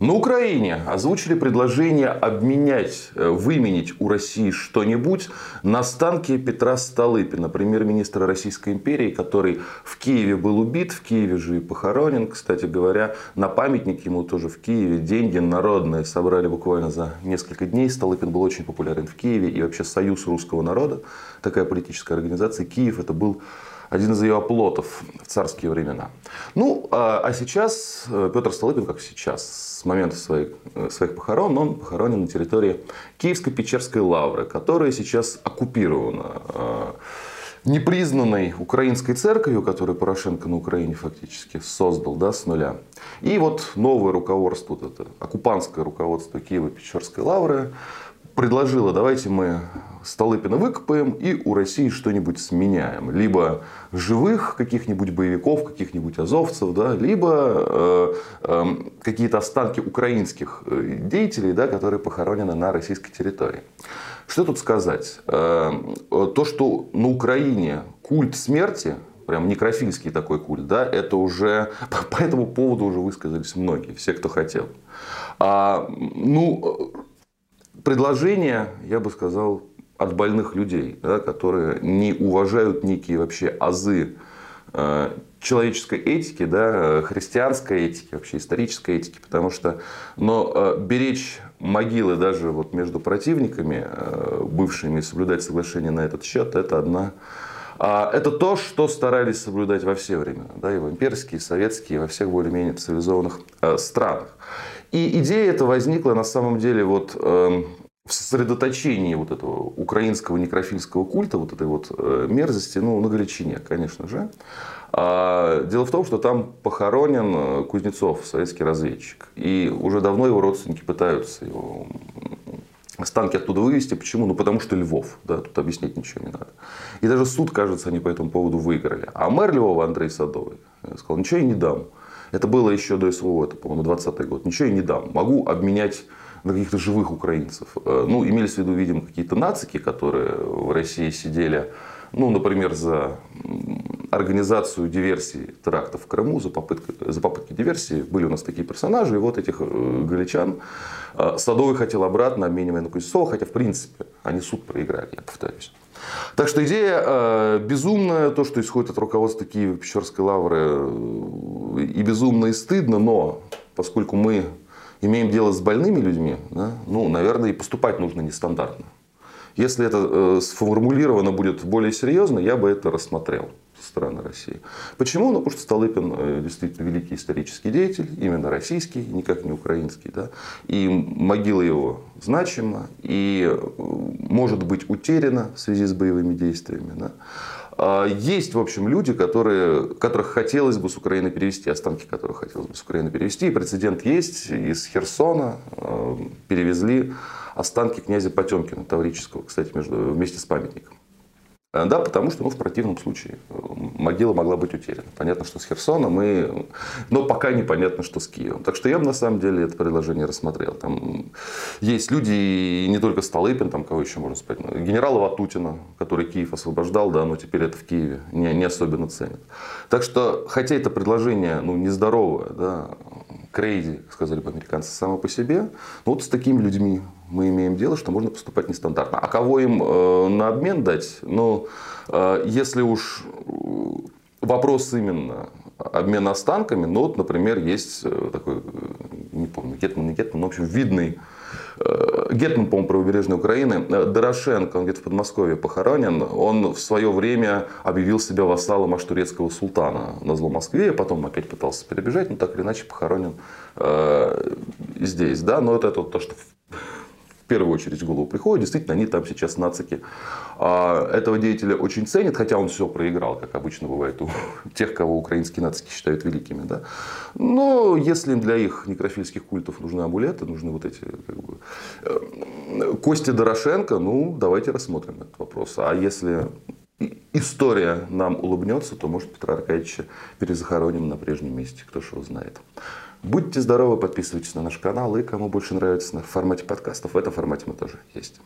На Украине озвучили предложение обменять, э, выменить у России что-нибудь на станки Петра Столыпина, премьер-министра Российской империи, который в Киеве был убит, в Киеве же и похоронен. Кстати говоря, на памятник ему тоже в Киеве деньги народные собрали буквально за несколько дней. Столыпин был очень популярен в Киеве и вообще Союз русского народа, такая политическая организация. Киев это был один из ее оплотов в царские времена. Ну, а, а сейчас э, Петр Столыпин, как сейчас, с момента своих, э, своих похорон, он похоронен на территории Киевско-Печерской лавры, которая сейчас оккупирована э, непризнанной украинской церковью, которую Порошенко на Украине фактически создал да, с нуля. И вот новое руководство, вот это оккупантское руководство Киева-Печерской лавры предложила, давайте мы Столыпина выкопаем и у России что-нибудь сменяем. Либо живых каких-нибудь боевиков, каких-нибудь азовцев, да, либо э, э, какие-то останки украинских э, деятелей, да, которые похоронены на российской территории. Что тут сказать? Э, то, что на Украине культ смерти, прям некрофильский такой культ, да, это уже по этому поводу уже высказались многие, все, кто хотел. А, ну, предложение, я бы сказал, от больных людей, да, которые не уважают некие вообще азы э, человеческой этики, да, христианской этики, вообще исторической этики, потому что но э, беречь могилы даже вот между противниками э, бывшими и соблюдать соглашение на этот счет, это одна а это то, что старались соблюдать во все времена, да, и в имперские, и советские, и во всех более-менее цивилизованных странах. И идея эта возникла на самом деле вот эм, в сосредоточении вот этого украинского некрофильского культа, вот этой вот э, мерзости, ну, на Галичине, конечно же. А дело в том, что там похоронен э, Кузнецов, советский разведчик. И уже давно его родственники пытаются его останки оттуда вывести. Почему? Ну, потому что Львов. Да, тут объяснять ничего не надо. И даже суд, кажется, они по этому поводу выиграли. А мэр Львова, Андрей Садовый, э, сказал, ничего я не дам. Это было еще до СВО, это, по-моему, 20 год. Ничего я не дам. Могу обменять на каких-то живых украинцев. Э, ну, имелись в виду, видимо, какие-то нацики, которые в России сидели, ну, например, за организацию диверсии терактов в Крыму, за попытки, за попытки диверсии. Были у нас такие персонажи, и вот этих э, галичан э, Садовый хотел обратно обменивая на Кузнецова, хотя, в принципе, они суд проиграли, я повторюсь. Так что идея э, безумная, то, что исходит от руководства Киева-Печерской лавры, и безумно, и стыдно, но поскольку мы имеем дело с больными людьми, да, ну, наверное, и поступать нужно нестандартно. Если это э, сформулировано будет более серьезно, я бы это рассмотрел со стороны России. Почему? Ну, потому что Столыпин э, действительно великий исторический деятель, именно российский, никак не украинский. Да? И могила его значима и э, может быть утеряна в связи с боевыми действиями. Да? А, есть, в общем, люди, которые, которых хотелось бы с Украины перевести, останки которых хотелось бы с Украины перевести. И прецедент есть. Из Херсона э, перевезли останки князя Потемкина Таврического, кстати, между, вместе с памятником. Э, да, потому что ну, в противном случае э, могила могла быть утеряна. Понятно, что с Херсоном, мы, но пока непонятно, что с Киевом. Так что я бы на самом деле это предложение рассмотрел. Там есть люди, и не только Столыпин, там кого еще можно сказать, генерала Ватутина, который Киев освобождал, да, но теперь это в Киеве не, не особенно ценят. Так что, хотя это предложение ну, нездоровое, да, crazy, сказали бы американцы, само по себе, но вот с такими людьми мы имеем дело, что можно поступать нестандартно. А кого им э, на обмен дать? Ну, э, если уж вопрос именно обмена останками, ну вот, например, есть э, такой, не помню, Гетман, не Гетман, но, в общем, видный Гетман, по-моему, правобережной Украины, Дорошенко, он где-то в Подмосковье похоронен, он в свое время объявил себя вассалом аж турецкого султана на зло Москве, потом опять пытался перебежать, но так или иначе похоронен э, здесь. Да? Но это, это то, что первую очередь в голову приходит. Действительно, они там сейчас нацики а, этого деятеля очень ценят, хотя он все проиграл, как обычно бывает у тех, кого украинские нацики считают великими. Да? Но если для их некрофильских культов нужны амулеты, нужны вот эти как бы, э, кости Дорошенко, ну, давайте рассмотрим этот вопрос. А если история нам улыбнется, то, может, Петра Аркадьевича перезахороним на прежнем месте, кто его знает. Будьте здоровы, подписывайтесь на наш канал, и кому больше нравится на формате подкастов, в этом формате мы тоже есть.